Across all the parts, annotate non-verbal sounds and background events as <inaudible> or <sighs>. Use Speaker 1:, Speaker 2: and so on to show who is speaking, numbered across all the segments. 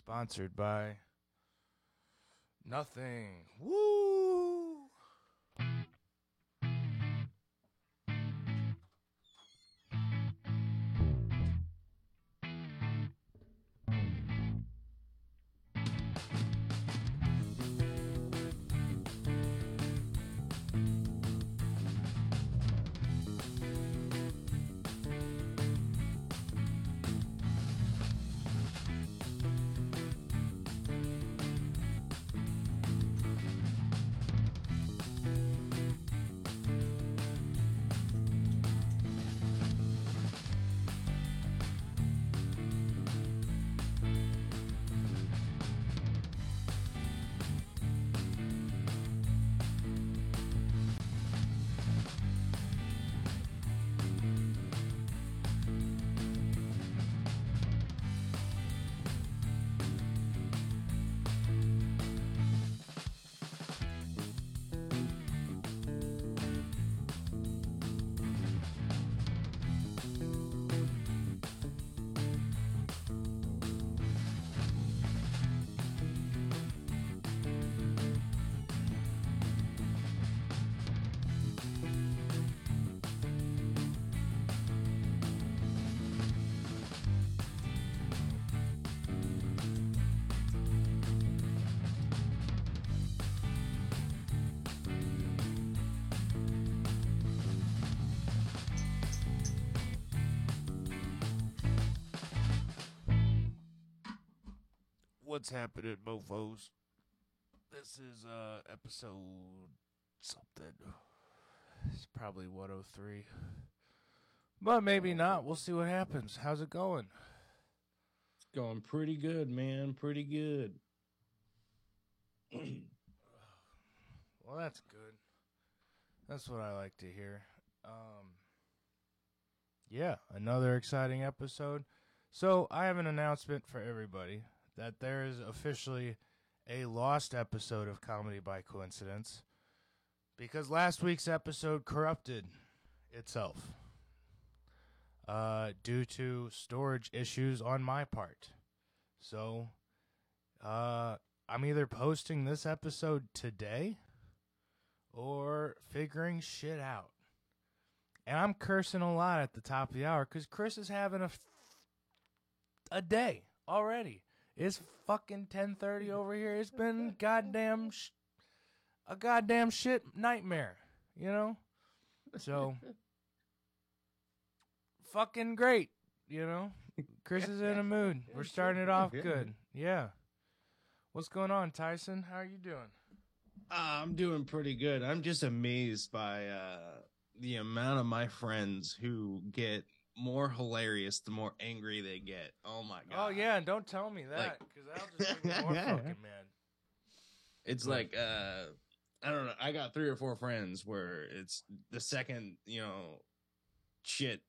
Speaker 1: Sponsored by Nothing. Woo! What's happening, mofos? This is uh episode something. It's probably 103. But maybe not. We'll see what happens. How's it going?
Speaker 2: It's going pretty good, man. Pretty good. <clears throat>
Speaker 1: Well, that's good. That's what I like to hear. Um, yeah, another exciting episode. So, I have an announcement for everybody that there is officially a lost episode of Comedy by Coincidence because last week's episode corrupted itself uh, due to storage issues on my part. So, uh, I'm either posting this episode today or figuring shit out. And I'm cursing a lot at the top of the hour because Chris is having a f- a day already. It's fucking 10:30 over here. It's been goddamn sh- a goddamn shit nightmare, you know? So <laughs> fucking great, you know? Chris is in a mood. <laughs> We're starting it off good. Yeah. What's going on, Tyson? How are you doing?
Speaker 2: Uh, I'm doing pretty good. I'm just amazed by uh, the amount of my friends who get more hilarious the more angry they get. Oh my god.
Speaker 1: Oh yeah, and don't tell me that
Speaker 2: Like-
Speaker 1: because I'll just make you <laughs> more fucking mad.
Speaker 2: It's like uh I don't know. I got three or four friends where it's the second, you know, shit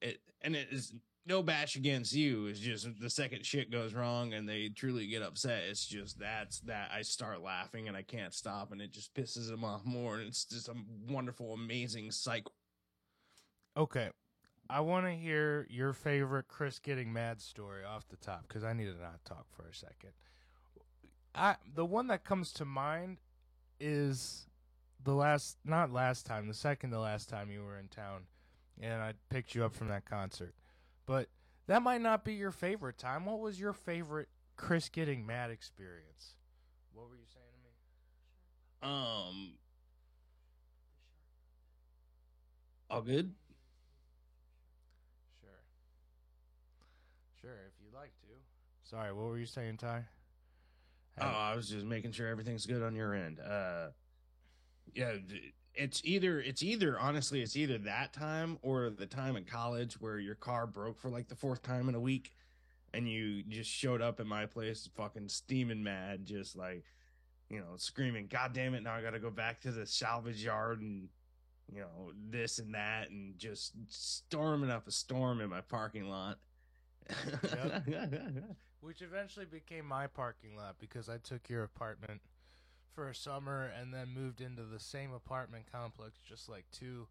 Speaker 2: it and it is no bash against you. It's just the second shit goes wrong and they truly get upset. It's just that's that I start laughing and I can't stop and it just pisses them off more. And it's just a wonderful, amazing cycle.
Speaker 1: Okay, I want to hear your favorite Chris getting mad story off the top because I need to not talk for a second. I the one that comes to mind is the last, not last time, the second to last time you were in town, and I picked you up from that concert. But that might not be your favorite time. What was your favorite Chris getting mad experience? What were you saying to me?
Speaker 2: Um all good?
Speaker 1: Sure. Sure, if you'd like to. Sorry, what were you saying, Ty?
Speaker 2: Oh, I was just making sure everything's good on your end. Uh, yeah, it's either it's either honestly it's either that time or the time in college where your car broke for like the fourth time in a week, and you just showed up at my place fucking steaming mad, just like you know screaming, "God damn it! Now I got to go back to the salvage yard and you know this and that, and just storming up a storm in my parking lot." <laughs>
Speaker 1: Which eventually became my parking lot because I took your apartment for a summer and then moved into the same apartment complex just like two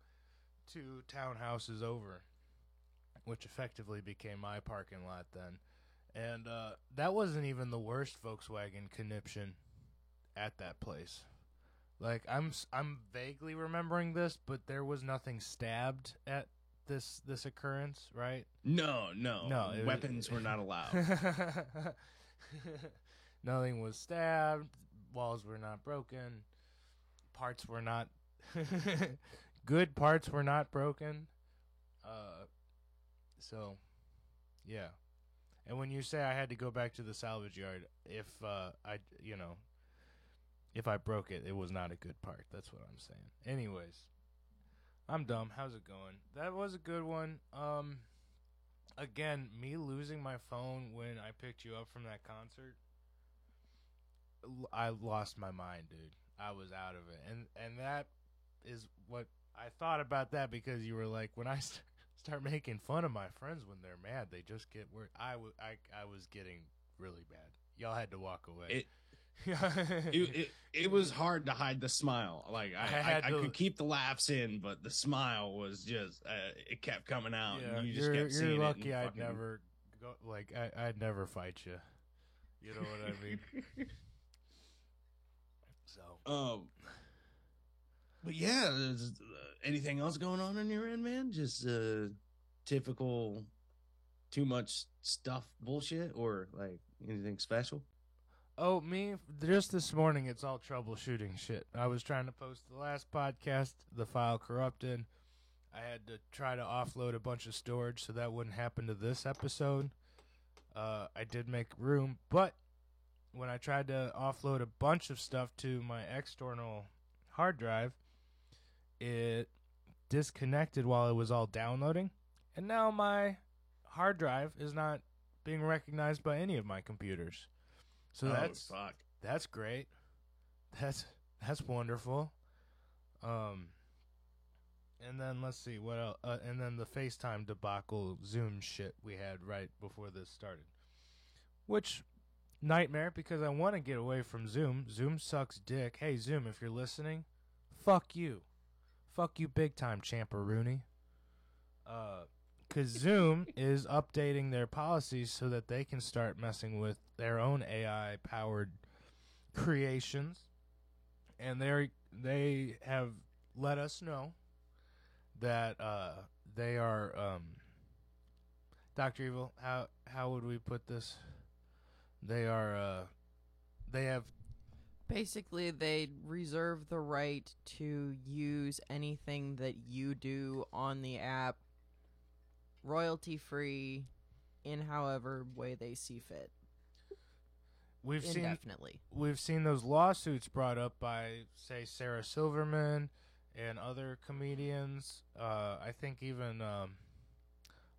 Speaker 1: two townhouses over, which effectively became my parking lot then. and uh, that wasn't even the worst Volkswagen conniption at that place. Like I'm I'm vaguely remembering this, but there was nothing stabbed at this this occurrence, right?
Speaker 2: No, no,
Speaker 1: No, it
Speaker 2: weapons were not allowed. <laughs>
Speaker 1: Nothing was stabbed. Walls were not broken. Parts were not. <laughs> good parts were not broken. Uh, so, yeah. And when you say I had to go back to the salvage yard, if uh, I, you know, if I broke it, it was not a good part. That's what I'm saying. Anyways, I'm dumb. How's it going? That was a good one. Um, again, me losing my phone when I picked you up from that concert, I lost my mind, dude. I was out of it, and and that is what I thought about that because you were like, when I <laughs> st- start making fun of my friends when they're mad, they just get worse. I, w- I, I was getting really bad. Y'all had to walk away.
Speaker 2: It- <laughs> it, it, it was hard to hide the smile. Like I,
Speaker 1: I
Speaker 2: I,
Speaker 1: to-
Speaker 2: could keep the laughs in, but the smile was just uh, it kept coming out.
Speaker 1: yeah,
Speaker 2: you just
Speaker 1: you're,
Speaker 2: kept
Speaker 1: you're
Speaker 2: seeing
Speaker 1: lucky
Speaker 2: it.
Speaker 1: I'd
Speaker 2: fucking-
Speaker 1: never go like I, I'd never fight you. You know what I mean? <laughs> so
Speaker 2: Um, but yeah, is, uh, anything else going on in your end, man? Just uh, typical, too much stuff bullshit, or like anything special?
Speaker 1: Oh, me? Just this morning, it's all troubleshooting shit. I was trying to post the last podcast, the file corrupted. I had to try to offload a bunch of storage so that wouldn't happen to this episode. Uh, I did make room, but when I tried to offload a bunch of stuff to my external hard drive, it disconnected while it was all downloading. And now my hard drive is not being recognized by any of my computers. So
Speaker 2: Oh,
Speaker 1: that's
Speaker 2: fuck.
Speaker 1: that's great. That's that's wonderful. Um, and then let's see what else. Uh, and then the FaceTime debacle Zoom shit we had right before this started, which nightmare because I want to get away from Zoom. Zoom sucks dick. Hey Zoom, if you're listening, fuck you, fuck you big time, Champeroonie. Uh, because Zoom <laughs> is updating their policies so that they can start messing with their own AI powered creations, and they they have let us know that uh, they are um, Doctor Evil. How how would we put this? They are uh, they have
Speaker 3: Basically, they reserve the right to use anything that you do on the app royalty free in however way they see fit.
Speaker 1: We've seen we've seen those lawsuits brought up by say Sarah Silverman and other comedians. Uh, I think even um,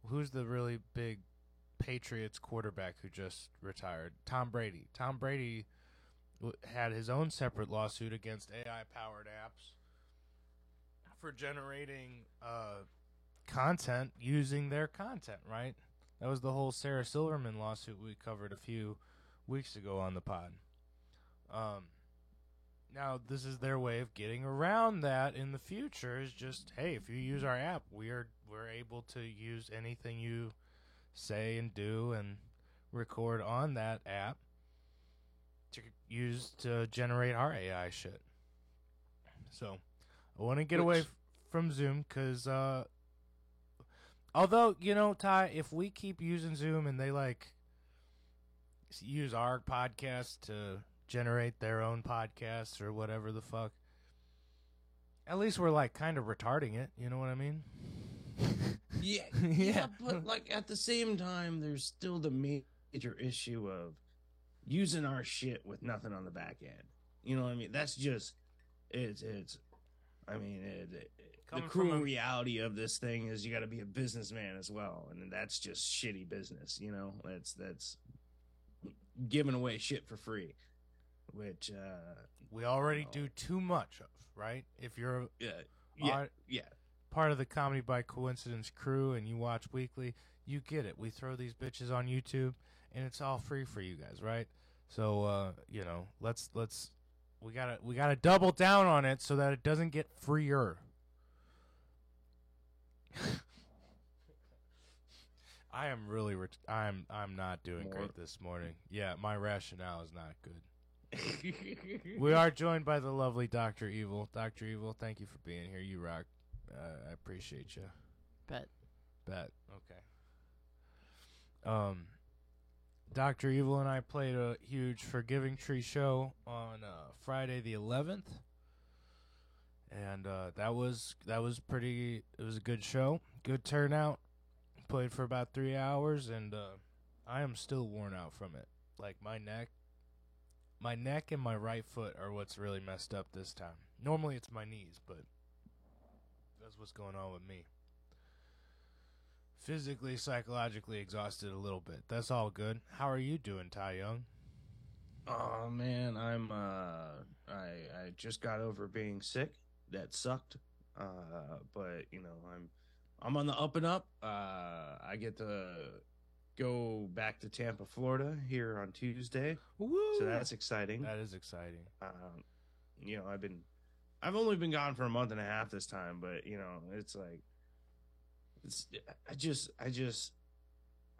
Speaker 1: who's the really big Patriots quarterback who just retired? Tom Brady. Tom Brady w- had his own separate lawsuit against AI powered apps for generating uh, content using their content. Right. That was the whole Sarah Silverman lawsuit we covered a few weeks ago on the pod. Um, now this is their way of getting around that in the future. Is just hey, if you use our app, we are we're able to use anything you say and do and record on that app to use to generate our AI shit. So I want to get away f- from Zoom because uh, although you know Ty, if we keep using Zoom and they like use our podcast to generate their own podcasts or whatever the fuck. At least we're like kind of retarding it, you know what I mean? <laughs>
Speaker 2: Yeah, <laughs>
Speaker 1: Yeah.
Speaker 2: yeah, but like at the same time, there's still the major issue of using our shit with nothing on the back end. You know what I mean? That's just it's it's. I mean, it, it, the cruel
Speaker 1: a-
Speaker 2: reality of this thing is you got to be a businessman as well, and that's just shitty business. You know, that's that's giving away shit for free, which uh
Speaker 1: We already
Speaker 2: No.
Speaker 1: do too much of, right? If you're
Speaker 2: yeah yeah
Speaker 1: are
Speaker 2: yeah
Speaker 1: part of the Comedy by Coincidence crew and you watch weekly, you get it. We throw these bitches on YouTube and it's all free for you guys, right? So uh, you know, let's let's we gotta we gotta double down on it so that it doesn't get freer. <laughs> I am really. Ret- I'm. I'm not doing
Speaker 2: More-
Speaker 1: great this morning. Yeah, my rationale is not good. <laughs> We are joined by the lovely Doctor Evil. Doctor Evil, thank you for being here. You rock. Uh, I appreciate you.
Speaker 3: Bet.
Speaker 1: Bet. Okay. Um, Doctor Evil and I played a huge Forgiving Tree show on uh, Friday the 11th, and uh, that was that was pretty. It was a good show. Good turnout. Played for about three hours, and uh, I am still worn out from it. Like my neck, my neck and my right foot are what's really messed up this time. Normally it's my knees, but that's what's going on with me physically, psychologically exhausted a little bit. That's all good. How are you doing, Ty Young?
Speaker 2: Oh man, I'm uh I I just got over being sick. That sucked. Uh but you know, I'm I'm on the up and up. Uh I get to go back to Tampa, Florida here on Tuesday.
Speaker 1: Woo!
Speaker 2: So that's exciting.
Speaker 1: that is exciting.
Speaker 2: Um you know, I've been I've only been gone for a month and a half this time, but you know, it's like it's I just I just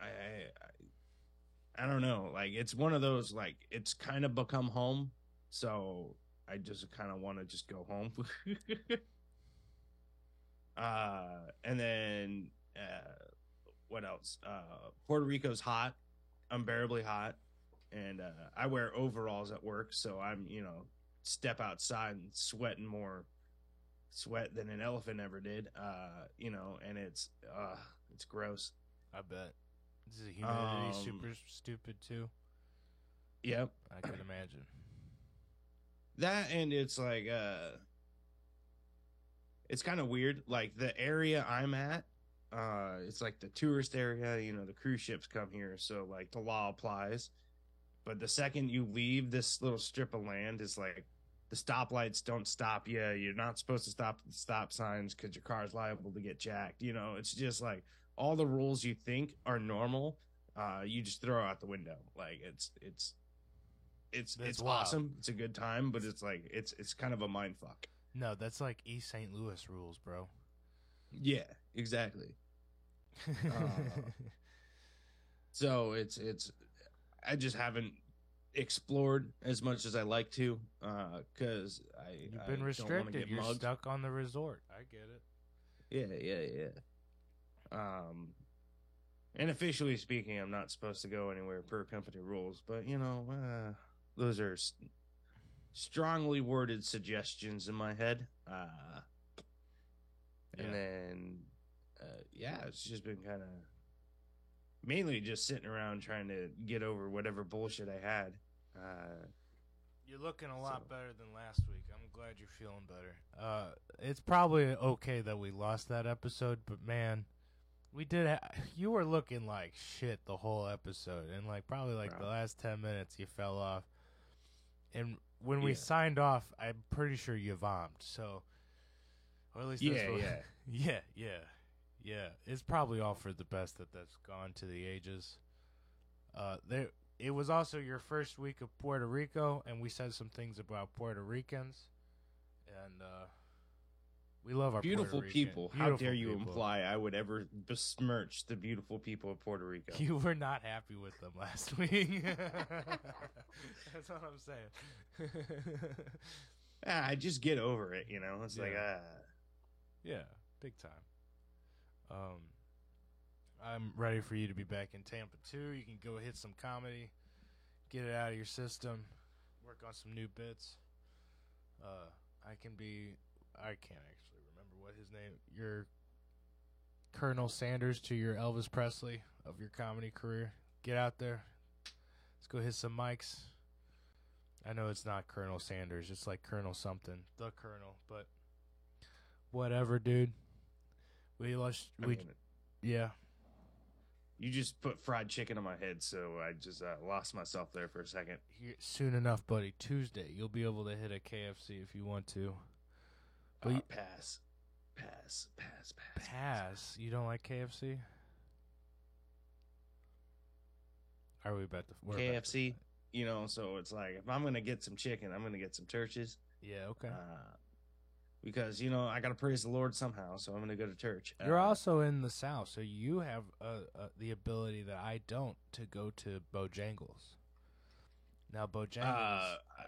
Speaker 2: I I, I don't know. Like it's one of those like it's kind of become home, so I just kind of want to just go home. <laughs> uh, and then uh, what else? Uh, Puerto Rico's hot, unbearably hot, and uh, I wear overalls at work, so I'm you know step outside and sweating more sweat than an elephant ever did. Uh, you know, and it's uh, it's gross.
Speaker 1: I bet. This is humidity
Speaker 2: Um,
Speaker 1: super stupid too?
Speaker 2: Yep.
Speaker 1: I can imagine.
Speaker 2: that and it's like uh it's kind of weird like the area i'm at uh it's like the tourist area you know the cruise ships come here so like the law applies. But the second you leave this little strip of land is like the stoplights don't stop you you're not supposed to stop at the stop signs because your car's liable to get jacked you know? It's just like all the rules you think are normal uh you just throw out the window. Like it's it's it's
Speaker 1: That's
Speaker 2: it's awesome. It's a good time but it's like it's it's kind of a mind fuck
Speaker 1: No, that's like East St. Louis rules, bro.
Speaker 2: yeah exactly <laughs> so it's it's i just haven't explored as much as i like to uh because i
Speaker 1: You've
Speaker 2: I
Speaker 1: been
Speaker 2: don't wanna
Speaker 1: restricted.
Speaker 2: get
Speaker 1: You're
Speaker 2: mugged.
Speaker 1: stuck on the resort. I get it.
Speaker 2: Yeah, yeah, yeah. Um, and officially speaking, I'm not supposed to go anywhere per company rules, but you know, uh, those are strongly worded suggestions in my head. Uh,
Speaker 1: Yeah.
Speaker 2: and then, uh, yeah, it's just been kind of mainly just sitting around trying to get over whatever bullshit I had. Uh,
Speaker 1: You're looking a lot
Speaker 2: So-
Speaker 1: better than last week. I'm glad you're feeling better. Uh, it's probably okay that we lost that episode, but man, we did. Ha- you were looking like shit the whole episode, and like probably like the last ten minutes you fell off. And when we
Speaker 2: Yeah.
Speaker 1: signed off, I'm pretty sure you vomed. So, or at least that's
Speaker 2: yeah,
Speaker 1: what-
Speaker 2: yeah. <laughs>
Speaker 1: yeah, yeah, yeah. It's probably all for the best that that's gone to the ages. Uh, there. It was also your first week of Puerto Rico, and we said some things about Puerto Ricans, and uh, we love our
Speaker 2: Beautiful people. How dare you
Speaker 1: people.
Speaker 2: imply I would ever besmirch the beautiful people of Puerto Rico? <laughs>
Speaker 1: You were not happy with them last <laughs> week. That's what I'm saying. <laughs>
Speaker 2: Ah, I just get over it, you know. It's like
Speaker 1: Yeah.
Speaker 2: ah,
Speaker 1: Yeah, big time. Um, I'm ready for you to be back in Tampa too. You can go hit some comedy, get it out of your system, work on some new bits. Uh, I can be. I can't actually his name. Your Colonel Sanders to your Elvis Presley of your comedy career. Get out there. Let's go hit some mics. I know it's not Colonel Sanders. It's like Colonel something, the Colonel, but whatever, dude. We lost.
Speaker 2: I
Speaker 1: We
Speaker 2: mean,
Speaker 1: yeah.
Speaker 2: you just put fried chicken on my head, so I just uh, lost myself there for a second.
Speaker 1: Here, soon enough, buddy. Tuesday, you'll be able to hit a KFC if you want to. But
Speaker 2: Uh,
Speaker 1: you-
Speaker 2: pass, pass, pass, pass,
Speaker 1: Pass. You don't like KFC? Are we about to? we're about to-
Speaker 2: KFC, you know. So it's like if I'm gonna get some chicken, I'm gonna get some churches.
Speaker 1: Yeah. Okay.
Speaker 2: Uh, because you know I got to praise the Lord somehow. So I'm going to go to church.
Speaker 1: You're
Speaker 2: Uh,
Speaker 1: also in the South, so you have uh, uh, the ability that I don't to go to Bojangles. Now, Bojangles.
Speaker 2: Uh, I,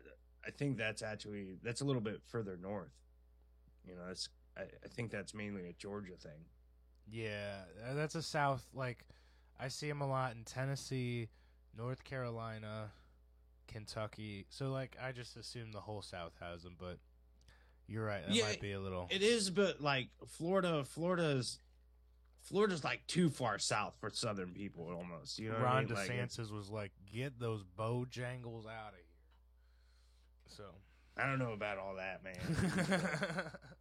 Speaker 2: I think that's actually that's a little bit further north. You know, that's I, I think that's mainly a Georgia thing.
Speaker 1: Yeah, that's a South. Like, I see them a lot in Tennessee, North Carolina, Kentucky. So, like, I just assume the whole South has them, but you're right. That
Speaker 2: Yeah,
Speaker 1: might be a little.
Speaker 2: It is, but like Florida, Florida's Florida's like too far south for Southern people almost. You know, what I
Speaker 1: Ron
Speaker 2: mean? Like,
Speaker 1: DeSantis was like, "Get those Bojangles out of here." So,
Speaker 2: I don't know about all that, man. <laughs>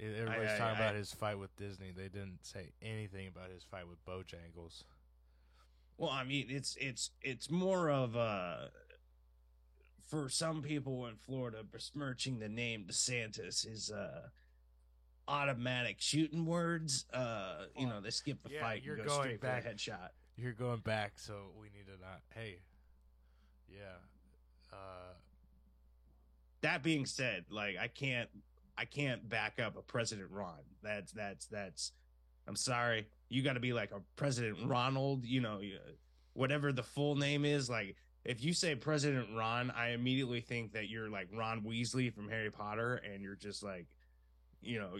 Speaker 1: everybody's
Speaker 2: I-
Speaker 1: talking
Speaker 2: I-
Speaker 1: about his fight with Disney. They didn't say anything about his fight with Bojangles.
Speaker 2: Well, I mean, it's it's it's more of uh for some people in Florida, besmirching the name DeSantis is uh automatic shooting words. Uh, you know, they skip the
Speaker 1: Yeah,
Speaker 2: fight
Speaker 1: you're
Speaker 2: and go
Speaker 1: going
Speaker 2: straight
Speaker 1: back-
Speaker 2: for the headshot.
Speaker 1: You're going back, so we need to not. Hey, yeah. Uh,
Speaker 2: That being said, like I can't I can't back up a President Ron. That's that's that's I'm sorry. You got to be like a President Ronald, you know, whatever the full name is. Like if you say President Ron, I immediately think that you're like Ron Weasley from Harry Potter and you're just like you know,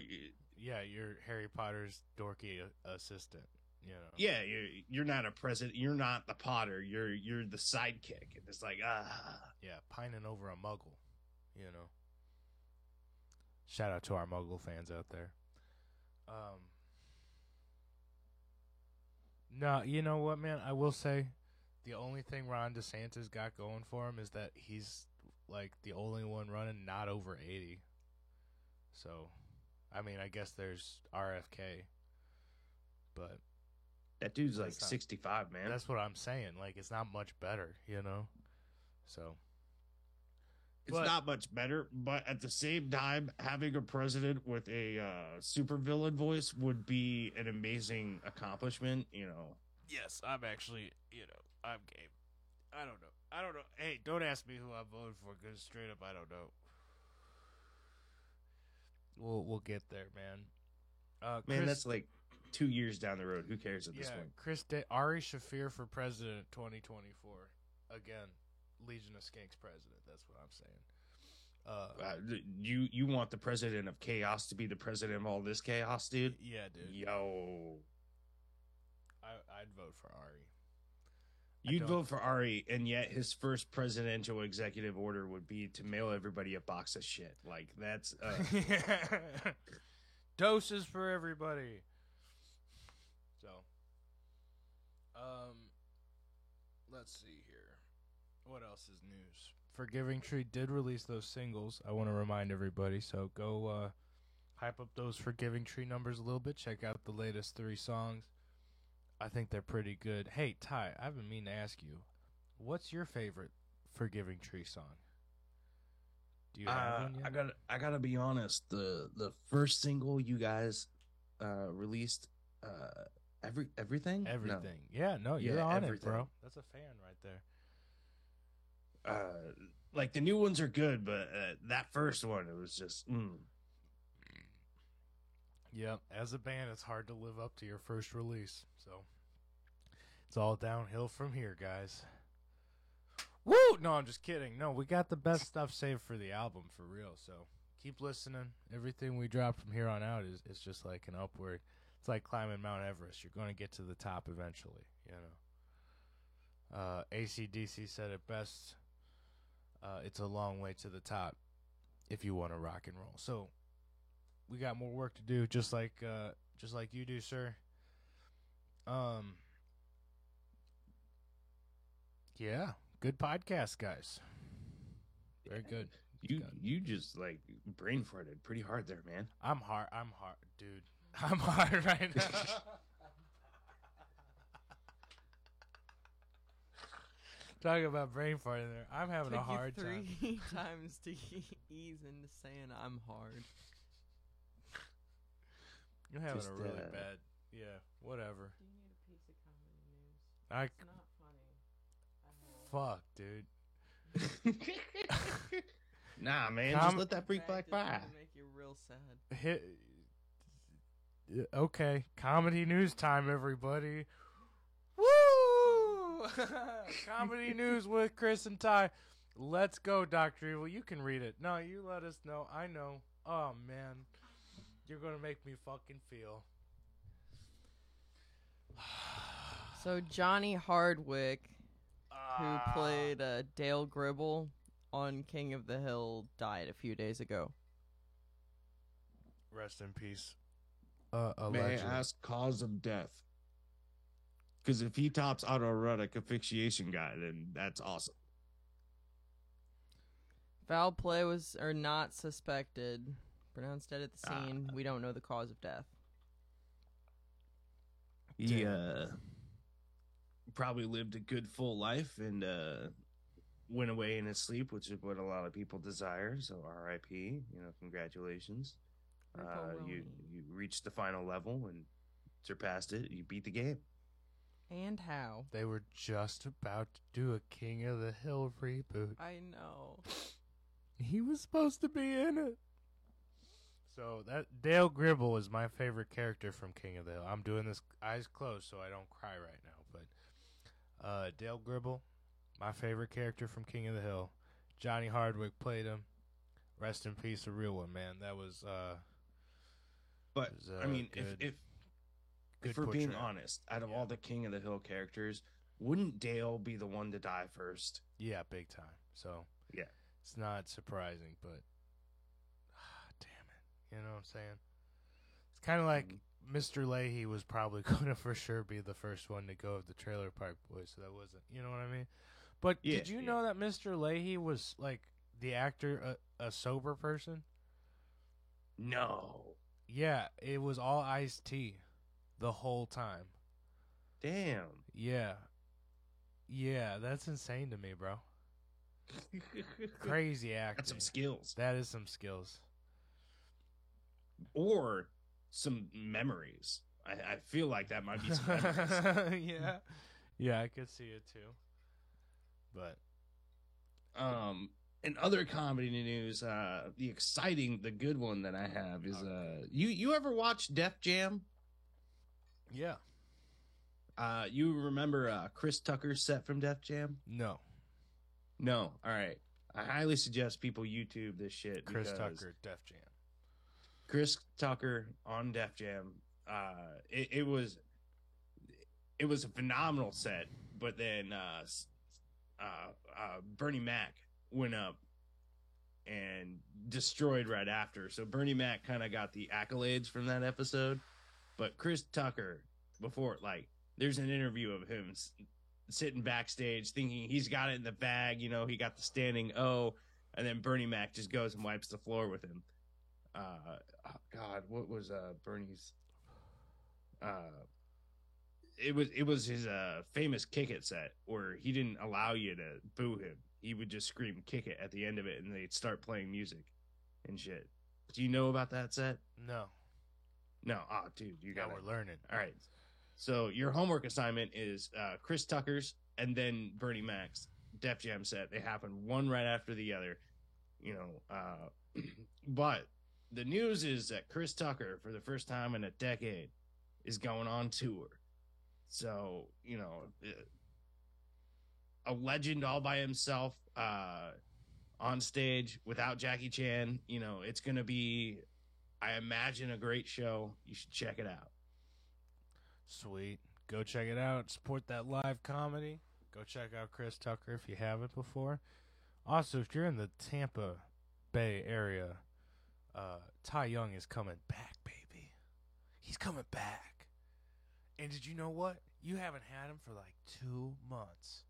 Speaker 1: yeah, you're Harry Potter's dorky assistant. You know.
Speaker 2: yeah, you're, you're not a president. You're not the Potter. You're you're the sidekick. And it's like ah,
Speaker 1: Yeah, pining over a Muggle. You know. Shout out to our Muggle fans out there. Um. No, you know what, man? I will say, the only thing Ron DeSantis got going for him is that he's like the only one running not over eighty. So, I mean, I guess there's RFK, but
Speaker 2: that dude's like
Speaker 1: not-
Speaker 2: 65, man.
Speaker 1: that's what I'm saying. Like, it's not much better, you know. So,
Speaker 2: It's
Speaker 1: But-
Speaker 2: not much better, but at the same time, having a president with a uh, supervillain voice would be an amazing accomplishment. You know,
Speaker 1: Yes, I'm actually, you know, I'm game. I don't know. I don't know. Hey, don't ask me who I'm voting for because straight up, I don't know. We'll we'll get there, man. Uh,
Speaker 2: man, that's like two years down the road. Who cares at this
Speaker 1: yeah.
Speaker 2: point?
Speaker 1: Chris da- Ari Shaffir for president, 2024. Again, Legion of Skanks president. That's what I'm saying. Uh,
Speaker 2: Uh, you you want the president of chaos to be the president of all this chaos, dude?
Speaker 1: yeah, dude.
Speaker 2: Yo,
Speaker 1: I, I'd vote for Ari.
Speaker 2: You'd vote for Ari, and yet his first presidential executive order would be to mail everybody a box of shit. Like that's uh, <laughs>
Speaker 1: Doses for everybody. So, um, let's see. What else is news? Forgiving Tree did release those singles. I want to remind everybody. So go uh, hype up those Forgiving Tree numbers a little bit. Check out the latest three songs. I think they're pretty good. Hey Ty, I've been meaning to ask you, what's your favorite Forgiving Tree song? Do you have
Speaker 2: Uh,
Speaker 1: one yet?
Speaker 2: I gotta I gotta be honest. The the first single you guys uh released, uh every everything No.
Speaker 1: Everything. Yeah, no, you're
Speaker 2: Yeah,
Speaker 1: on it, bro. That's a fan right there.
Speaker 2: Uh, like the new ones are good, but uh, that first one it was just mm.
Speaker 1: Yep. As a band, it's hard to live up to your first release. So it's all downhill from here, guys. Woo! No, I'm just kidding. No, we got the best stuff saved for the album for real. So keep listening. Everything we drop from here on out is, is just like an upward. It's like climbing Mount Everest. You're going to get to the top eventually, you know. Uh, ACDC said it best. Uh, it's a long way to the top if you want to rock and roll. So we got more work to do, just like uh, just like you do, sir. Um, yeah, good podcast, guys. Very good.
Speaker 2: you
Speaker 1: it.
Speaker 2: you just like brain farted pretty hard there, man.
Speaker 1: I'm hard. I'm hard, dude. <laughs> I'm hard right now. <laughs> Talking about brain farting there. I'm having
Speaker 3: Took
Speaker 1: a hard
Speaker 3: you
Speaker 1: time.
Speaker 3: three <laughs> times to ease into saying I'm hard.
Speaker 1: You're having
Speaker 2: Just,
Speaker 1: a really
Speaker 2: uh,
Speaker 1: bad. Yeah, whatever.
Speaker 3: Do you need a piece of comedy news?
Speaker 1: I
Speaker 3: It's not funny.
Speaker 1: fuck, dude. <laughs>
Speaker 2: nah, man, just let that freak back by.
Speaker 3: Make real sad.
Speaker 1: hit. Okay, comedy news time, everybody. Woo! <laughs> comedy news with Chris and Ty. Let's go, Doctor Evil. You can read it. No, you let us know. I know. Oh man, you're gonna make me fucking feel. <sighs>
Speaker 3: So Johnny Hardwick, who
Speaker 1: Ah.
Speaker 3: played uh, Dale Gribble on King of the Hill, died a few days ago.
Speaker 1: Rest in peace. Uh, a
Speaker 2: May
Speaker 1: legend.
Speaker 2: I ask cause of death? Because if he tops autoerotic asphyxiation guy, then that's awesome.
Speaker 3: Foul play was or not suspected. Pronounced dead at the
Speaker 2: Ah.
Speaker 3: scene. we don't know the cause of death.
Speaker 2: He uh, probably lived a good full life and uh, went away in his sleep, which is what a lot of people desire. So R.I.P. You know, congratulations. Uh, you you reached the final level and surpassed it. You beat the game.
Speaker 3: And how?
Speaker 1: They were just about to do a King of the Hill reboot.
Speaker 3: I know.
Speaker 1: He was supposed to be in it. So that Dale Gribble is my favorite character from King of the Hill. I'm doing this eyes closed so I don't cry right now, but uh, Dale Gribble, my favorite character from King of the Hill. Johnny Hardwick played him. Rest in peace, a real one, man. That was uh,
Speaker 2: But
Speaker 1: was,
Speaker 2: I
Speaker 1: uh,
Speaker 2: mean,
Speaker 1: good-
Speaker 2: if if
Speaker 1: good
Speaker 2: we're being honest, out of
Speaker 1: Yeah.
Speaker 2: all the King of the Hill characters, wouldn't Dale be the one to die first?
Speaker 1: Yeah, big time. So
Speaker 2: Yeah.
Speaker 1: it's not surprising, but ah, damn it, you know what I'm saying? It's kind of like
Speaker 2: Mhm.
Speaker 1: Mr. Lahey was probably <laughs> going to for sure be the first one to go of the Trailer Park Boys, so that wasn't, you know what I mean? But
Speaker 2: Yeah,
Speaker 1: did you
Speaker 2: yeah.
Speaker 1: know that Mr. Lahey was like the actor a, a sober person?
Speaker 2: No,
Speaker 1: Yeah, it was all iced tea the whole time.
Speaker 2: damn.
Speaker 1: Yeah. Yeah, that's insane to me, bro. <laughs> Crazy acting.
Speaker 2: That's some skills,
Speaker 1: That is some skills.
Speaker 2: or some memories. I, I feel like that might be some memories. <laughs>
Speaker 1: yeah. Yeah, I could see it too. But
Speaker 2: Um, in other comedy news, uh, the exciting, the good one that I have is uh, you you ever watch Def Jam?
Speaker 1: Yeah.
Speaker 2: Uh, you remember uh, Chris Tucker's set from Def Jam?
Speaker 1: No.
Speaker 2: No. All right. I highly suggest people YouTube this shit.
Speaker 1: Chris Tucker, Def Jam.
Speaker 2: Chris Tucker on Def Jam. Uh, it, it was it was a phenomenal set, but then uh, uh, uh, Bernie Mac went up and destroyed right after. So Bernie Mac kind of got the accolades from that episode, but Chris Tucker before like there's an interview of him s- sitting backstage thinking he's got it in the bag. You know, he got the standing O, and then Bernie Mac just goes and wipes the floor with him. Uh, oh God, what was uh Bernie's? Uh, it was it was his uh famous kick it set where he didn't allow you to boo him. He would just scream kick it at the end of it, and they'd start playing music and shit. Do you know about that set?
Speaker 1: No.
Speaker 2: No, oh dude, you got
Speaker 1: we're learning.
Speaker 2: all right. So your homework assignment is uh, Chris Tucker's and then Bernie Mac's Def Jam set. They happen one right after the other. You know, uh, <clears throat> but the news is that Chris Tucker, for the first time in a decade, is going on tour. So you know, uh, a legend all by himself uh, on stage without Jackie Chan. You know, it's gonna be, I imagine, a great show. You should check it out.
Speaker 1: Sweet. Go check it out. Support that live comedy. Go check out Chris Tucker if you haven't before. Also, if you're in the Tampa Bay area, uh, Ty Young is coming back, baby. He's coming back. And did you know what? You haven't had him for like two months.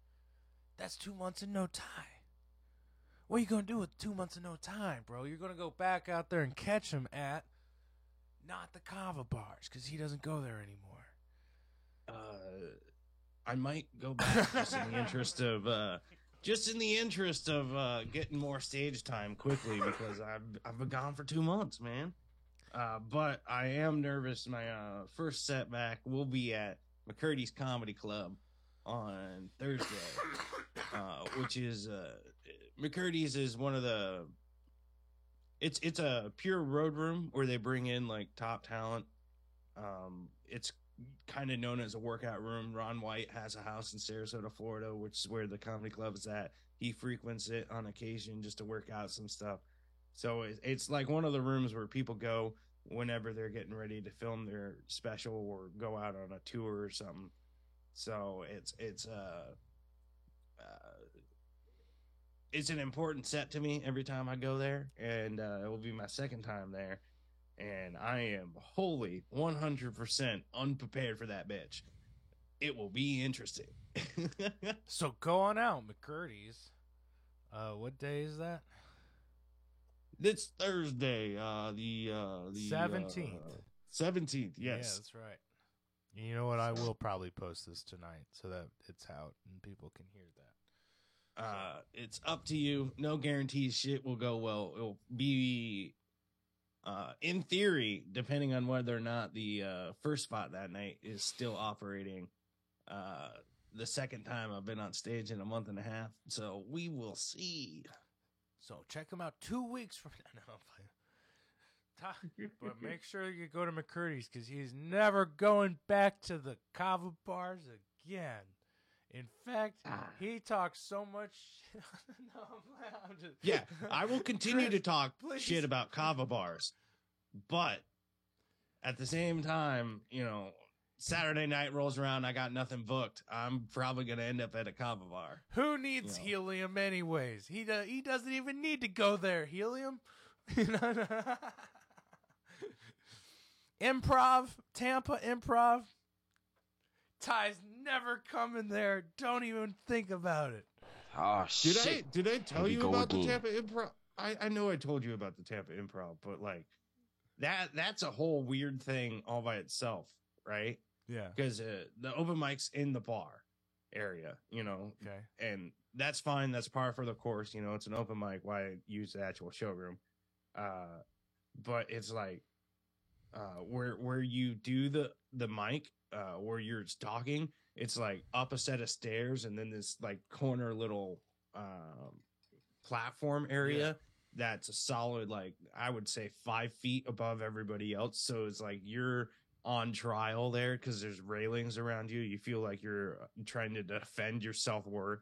Speaker 1: That's two months and no time. What are you gonna do with two months of no time, bro? You're gonna go back out there and catch him at not the Kava bars because he doesn't go there anymore.
Speaker 2: uh, I might go back just in the interest of uh, just in the interest of uh, getting more stage time quickly because I've I've been gone for two months, man. Uh, but I am nervous. My uh, first setback will be at McCurdy's Comedy Club on Thursday, uh, which is uh, McCurdy's is one of the it's it's a pure road room where they bring in like top talent. Um, it's kind of known as a workout room. Ron White has a house in Sarasota, Florida, which is where the comedy club is at. He frequents it on occasion just to work out some stuff. So it, it's like one of the rooms where people go whenever they're getting ready to film their special or go out on a tour or something. So it's it's uh, uh it's an important set to me every time I go there, and uh, it will be my second time there. And I am wholly 100% unprepared for that bitch. It will be interesting. <laughs>
Speaker 1: so go on out, McCurdy's. Uh, what day is that?
Speaker 2: It's Thursday, uh, the uh, the
Speaker 1: seventeenth.
Speaker 2: Uh, seventeenth, yes.
Speaker 1: Yeah, that's right. You know what? I will probably post this tonight so that it's out and people can hear that.
Speaker 2: Uh, it's up to you. No guarantees. Shit will go well. It'll be, uh, in theory, depending on whether or not the uh, first spot that night is still operating. Uh, the second time I've been on stage in a month and a half, so we will see.
Speaker 1: So check him out two weeks from <laughs> now. but make sure you go to McCurdy's because he's never going back to the kava bars again. In fact, ah. he talks so much. <laughs> no,
Speaker 2: I'm just... Yeah, I will continue Chris, to talk please. shit about kava bars, but at the same time, you know, Saturday night rolls around, I got nothing booked. I'm probably gonna end up at a kava bar.
Speaker 1: Who needs you know. helium anyways? He do, he doesn't even need to go there. Helium. <laughs> <laughs> improv, Tampa improv. Ty's never coming there. Don't even think about it.
Speaker 4: Oh
Speaker 2: shit! Did I did I tell you about the Tampa improv? I, I know I told you about the Tampa improv, but like that that's a whole weird thing all by itself, right?
Speaker 1: Yeah.
Speaker 2: Because uh, the open mics in the bar area, you know.
Speaker 1: Okay.
Speaker 2: And that's fine. That's par for the course. You know, it's an open mic. Why use the actual showroom? Uh, but it's like uh, where where you do the the mic, uh, where you're talking. It's like up a set of stairs and then this like corner little um, platform area. Yeah that's a solid like i would say five feet above everybody else so it's like you're on trial there because there's railings around you. You feel like you're uh, trying to defend your self worth,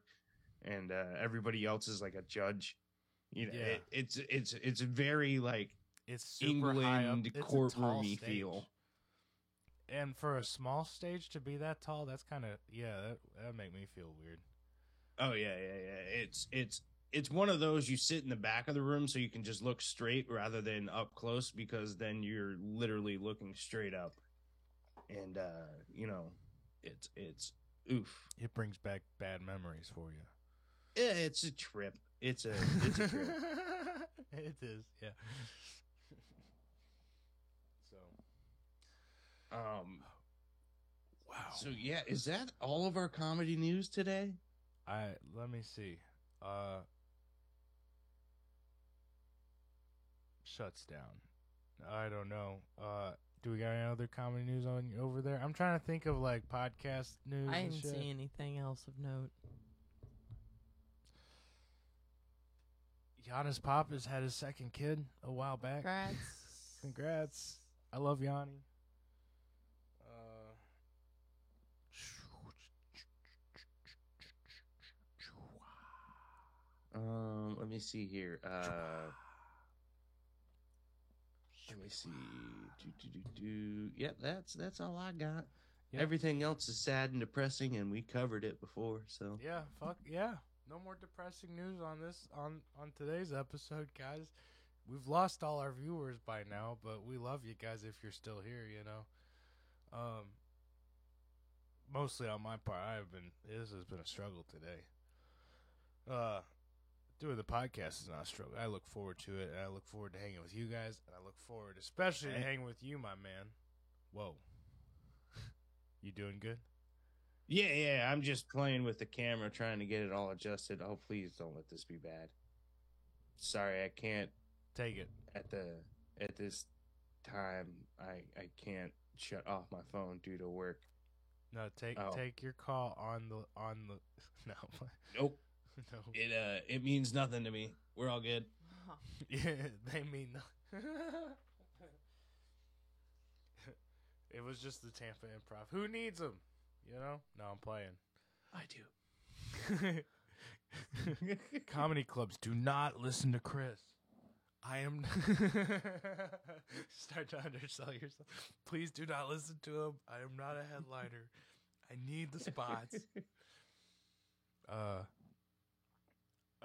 Speaker 2: and uh, everybody else is like a judge. You know, yeah. it, it's it's it's very like
Speaker 1: it's super England
Speaker 2: courtroomy feel.
Speaker 1: And for a small stage to be that tall, that's kind of yeah, that that make me feel weird.
Speaker 2: Oh yeah, yeah, yeah. It's it's it's one of those you sit in the back of the room so you can just look straight rather than up close because then you're literally looking straight up and uh, you know, it's it's oof.
Speaker 1: It brings back bad memories for you.
Speaker 2: Yeah, it's a trip. It's a it's a trip. <laughs>
Speaker 1: it is, yeah.
Speaker 2: Um, wow. So yeah, is that all of our comedy news today?
Speaker 1: I let me see. Uh, shuts down. I don't know. Uh, do we got any other comedy news on over there? I'm trying to think of like podcast news.
Speaker 3: I didn't see anything else of note.
Speaker 1: Yannis Pappas had his second kid a while back.
Speaker 3: Congrats. <laughs>
Speaker 1: Congrats. I love Yanni.
Speaker 2: Uh, um, let me see here. Uh, <sighs> let me see. Do, do, do, do. Yep, that's that's all I got. Yep. Everything else is sad and depressing, and we covered it before. So
Speaker 1: yeah, fuck yeah. No more depressing news on this on on today's episode, guys. We've lost all our viewers by now, but we love you guys if you're still here. You know, um, mostly on my part, I've been. This has been a struggle today. Uh, doing the podcast is not a struggle. I look forward to it, and I look forward to hanging with you guys, and I look forward, especially to hanging with you, my man. Whoa, <laughs> you doing good?
Speaker 2: Yeah, yeah. I'm just playing with the camera, trying to get it all adjusted. Oh, please don't let this be bad. Sorry, I can't
Speaker 1: take it
Speaker 2: at the at this time. I I can't shut off my phone due to work.
Speaker 1: No, take oh. take your call on the on the <laughs> no.
Speaker 2: Nope. <laughs> no. It uh it means nothing to me. We're all good.
Speaker 3: Oh <laughs>
Speaker 1: Yeah, they mean. nothing. <laughs> it was just the Tampa Improv. Who needs them? You know? No, I'm playing.
Speaker 2: I do.
Speaker 1: Comedy clubs do not listen to Chris. I am. Start to undersell yourself. Please do not listen to him. I am not a headliner. I need the spots. Uh.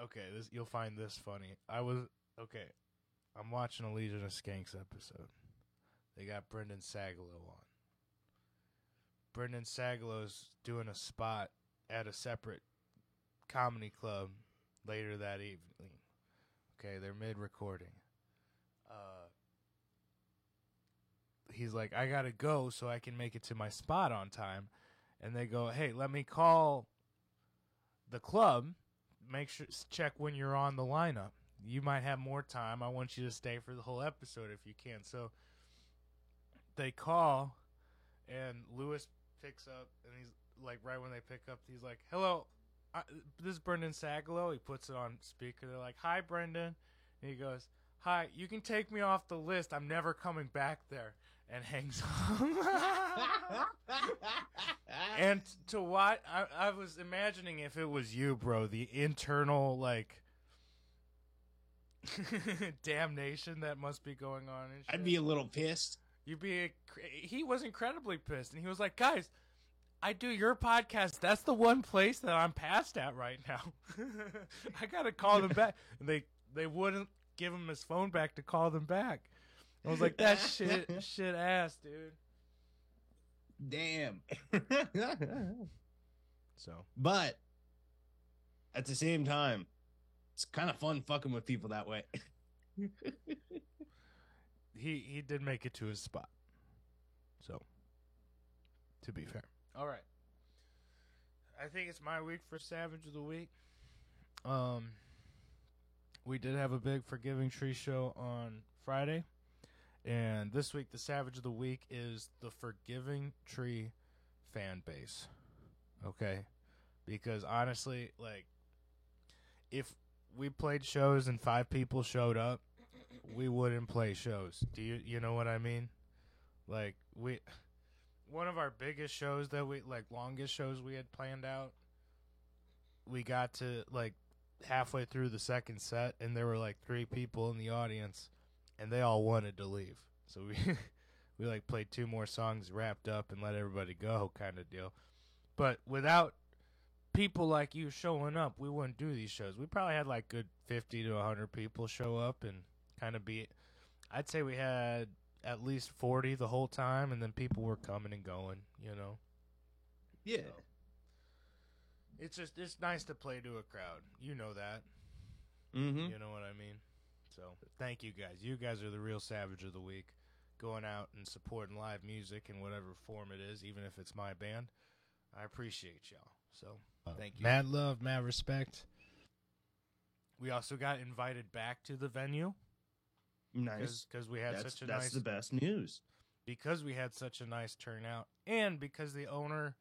Speaker 1: Okay, this you'll find this funny. I was okay. I'm watching a Legion of Skanks episode. They got Brendan Sagalow on. Brendan Sagalow's doing a spot at a separate comedy club later that evening. Okay, they're mid recording. Uh, he's like, I gotta go so I can make it to my spot on time. And they go, Hey, let me call the club. Make sure check when you're on the lineup. You might have more time. I want you to stay for the whole episode if you can. So they call, and Lewis picks up, and he's like, right when they pick up, he's like, "Hello, I, this is Brendan Sagalow. He puts it on speaker. They're like, "Hi, Brendan," and he goes, "Hi, you can take me off the list. I'm never coming back there." And hangs <laughs> on. and to what I, I was imagining if it was you, bro, the internal like <laughs> damnation that must be going on.
Speaker 2: I'd be a little pissed.
Speaker 1: You'd be. A, he was incredibly pissed, and he was like, "Guys, I do your podcast. That's the one place that I'm passed at right now. <laughs> I gotta call them back." And they they wouldn't give him his phone back to call them back. I was like, "That <laughs> shit, shit ass, dude."
Speaker 2: Damn. <laughs>
Speaker 1: So
Speaker 2: but at the same time, it's kind of fun fucking with people that way. <laughs>
Speaker 1: he he did make it to his spot. So, to be fair, all right. I think it's my week for Savage of the Week. Um, we did have a big Forgiving Tree show on Friday, and this week the Savage of the Week is the Forgiving Tree fan base. Okay, because honestly, like, if we played shows and five people showed up, we wouldn't play shows. Do you you know what I mean? Like we one of our biggest shows that we like longest shows we had planned out. We got to like halfway through the second set and there were like three people in the audience and they all wanted to leave. So we <laughs> we like played two more songs, wrapped up and let everybody go kind of deal. But without people like you showing up, we wouldn't do these shows. We probably had like good 50 to 100 people show up and kind of be I'd say we had at least 40 the whole time and then people were coming and going, you know.
Speaker 2: yeah.
Speaker 1: So, it's just it's nice to play to a crowd. You know that.
Speaker 2: Mm-hmm.
Speaker 1: You know what I mean? So, thank you guys. You guys are the real savage of the week. Going out and supporting live music in whatever form it is, even if it's my band. I appreciate y'all. So, uh, thank you.
Speaker 4: Mad love, mad respect.
Speaker 1: We also got invited back to the venue
Speaker 2: Nice.
Speaker 1: because we had
Speaker 2: That's,
Speaker 1: such a
Speaker 2: that's
Speaker 1: nice
Speaker 2: the best news.
Speaker 1: because we had such a nice turnout and because the owner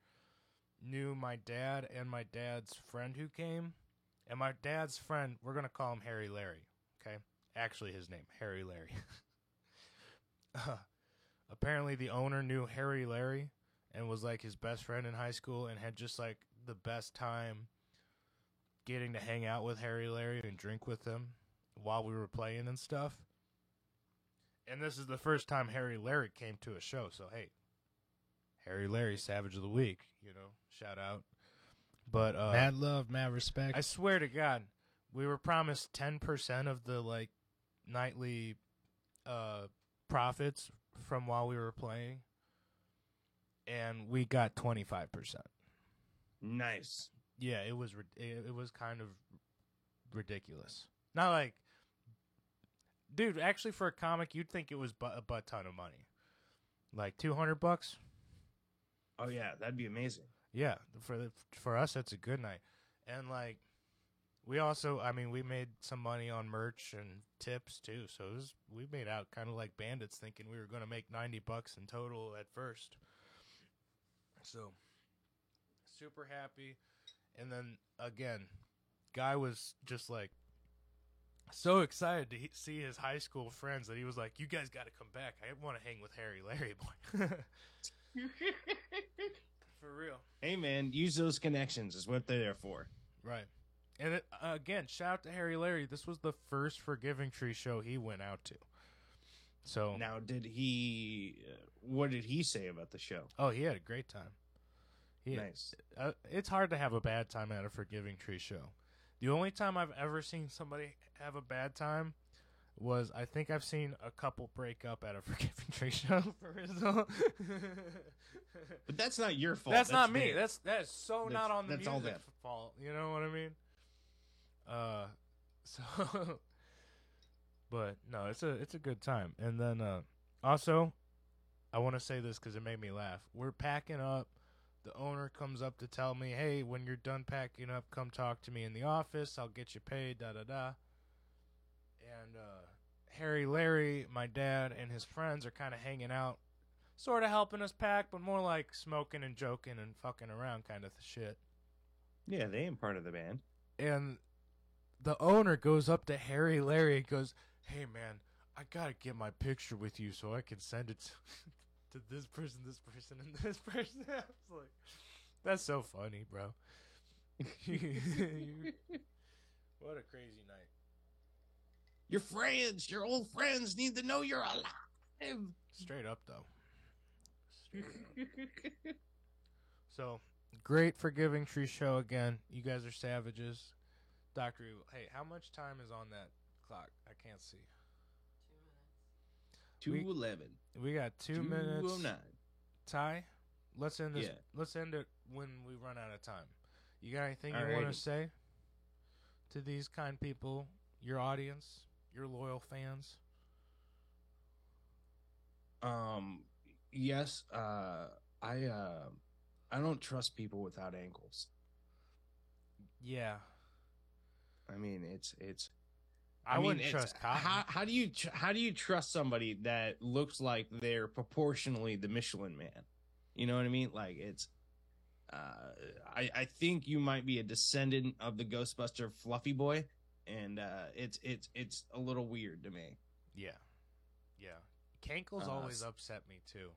Speaker 1: knew my dad and my dad's friend who came and my dad's friend we're going to call him Harry Larry okay actually his name Harry Larry uh, <laughs> apparently the owner knew Harry Larry and was like his best friend in high school and had just like the best time getting to hang out with Harry Larry and drink with him while we were playing and stuff and this is the first time Harry Larry came to a show. So hey, Harry Larry, Savage of the Week, you know, shout out. But uh,
Speaker 4: mad love, mad respect.
Speaker 1: I swear to God, we were promised ten percent of the like nightly uh, profits from while we were playing, and we got twenty five percent.
Speaker 2: Nice.
Speaker 1: Yeah, it was it, it was kind of ridiculous. Not like, dude. Actually, for a comic, you'd think it was bu- a butt ton of money, like two hundred bucks.
Speaker 2: Oh yeah, that'd be amazing.
Speaker 1: Yeah, for the, for us, that's a good night. And like, we also, I mean, we made some money on merch and tips too. So it was, we made out kind of like bandits, thinking we were going to make ninety bucks in total at first. So super happy. And then again, guy was just like so excited to see his high school friends that he was like, "You guys got to come back. I want to hang with Harry Larry boy." <laughs> For real.
Speaker 2: hey man, use those connections is what they're there for.
Speaker 1: Right. And it, again, shout out to Harry Larry. This was the first Forgiving Tree show he went out to. So,
Speaker 2: Now, did he? Uh, what did he say about the show?
Speaker 1: oh, he had a great time. He,
Speaker 2: Nice.
Speaker 1: uh, it's hard to have a bad time at a Forgiving Tree show. The only time I've ever seen somebody have a bad time was I think I've seen a couple break up at a <laughs> Forgiving Tree show. For.
Speaker 2: But that's not your fault.
Speaker 1: that's, not me. That's that's so
Speaker 2: That's-
Speaker 1: not on the
Speaker 2: that's all
Speaker 1: music fault. You know what I mean? Uh, <laughs> so, but no, it's a it's a good time. And then uh, also, I want to say this because it made me laugh. We're packing up. The owner comes up to tell me, "Hey, when you're done packing up, come talk to me in the office. I'll get you paid." Da da da. And uh, Harry, Larry, my dad, and his friends are kind of hanging out sort of helping us pack, but more like smoking and joking and fucking around kind of shit.
Speaker 2: Yeah, they ain't part of the band.
Speaker 1: And the owner goes up to Harry Larry and goes, Hey man, I gotta get my picture with you so I can send it to, <laughs> to this person, this person, and this <laughs> person. I was like, That's so funny, bro. <laughs> what a crazy night.
Speaker 2: Your friends, your old friends, need to know you're alive.
Speaker 1: Straight up though. Straight up. So great Forgiving Tree show again. You guys are savages. Doctor Evil. Hey, how much time is on that clock? I can't see.
Speaker 2: Two
Speaker 1: We-
Speaker 2: eleven.
Speaker 1: We got two minutes.
Speaker 2: oh nine.
Speaker 1: Ty, let's end this.
Speaker 2: Yeah.
Speaker 1: Let's end it when we run out of time. You got anything you want to say to these kind people, your audience, your loyal fans?
Speaker 2: Um. Yes. Uh. I. Uh. I don't trust people without ankles.
Speaker 1: Yeah,
Speaker 2: I mean, it's it's.
Speaker 1: I,
Speaker 2: mean,
Speaker 1: wouldn't
Speaker 2: it's-
Speaker 1: trust Cotton.
Speaker 2: How how do you tr- how do you trust somebody that looks like they're proportionally the Michelin Man? You know what I mean? Like it's. Uh, I I think you might be a descendant of the Ghostbuster Fluffy Boy, and uh, it's it's it's a little weird to me.
Speaker 1: Yeah, yeah. Cankles
Speaker 2: Uh,
Speaker 1: always upset me too,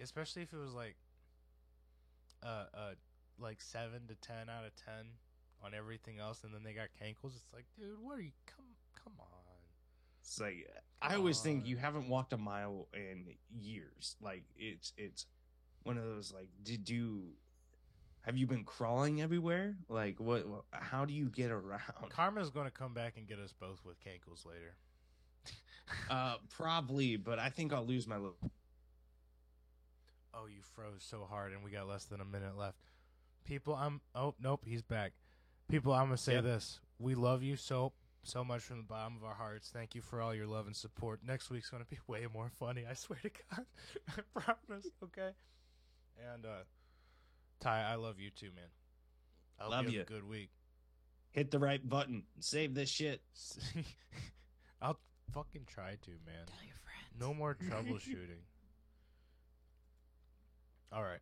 Speaker 1: especially if it was like, uh, uh, like seven to ten out of ten on everything else, and then they got Cankles. It's like, dude, what are you? Come, come on.
Speaker 2: It's like I always think you haven't walked a mile in years. Like it's it's one of those like did you have you been crawling everywhere? Like what? what how do you get around? <laughs>
Speaker 1: Karma's going to come back and get us both with Cankles later. <laughs>
Speaker 2: Uh, probably, but I think I'll lose my little.
Speaker 1: Oh, you froze so hard, and we got less than a minute left. People, I'm. Oh, nope, he's back. People, I'm gonna say
Speaker 2: Yep.
Speaker 1: this: we love you so so much from the bottom of our hearts. Thank you for all your love and support. Next week's gonna be <laughs> way more funny. I swear to God, <laughs> I promise. Okay. And uh, Ty, I love you too, man. I hope
Speaker 2: Love
Speaker 1: you.
Speaker 2: you.
Speaker 1: Have a good week.
Speaker 2: Hit the right button. Save this shit. <laughs>
Speaker 1: I'll fucking try to, man.
Speaker 3: Tell your friends.
Speaker 1: No more troubleshooting. All right.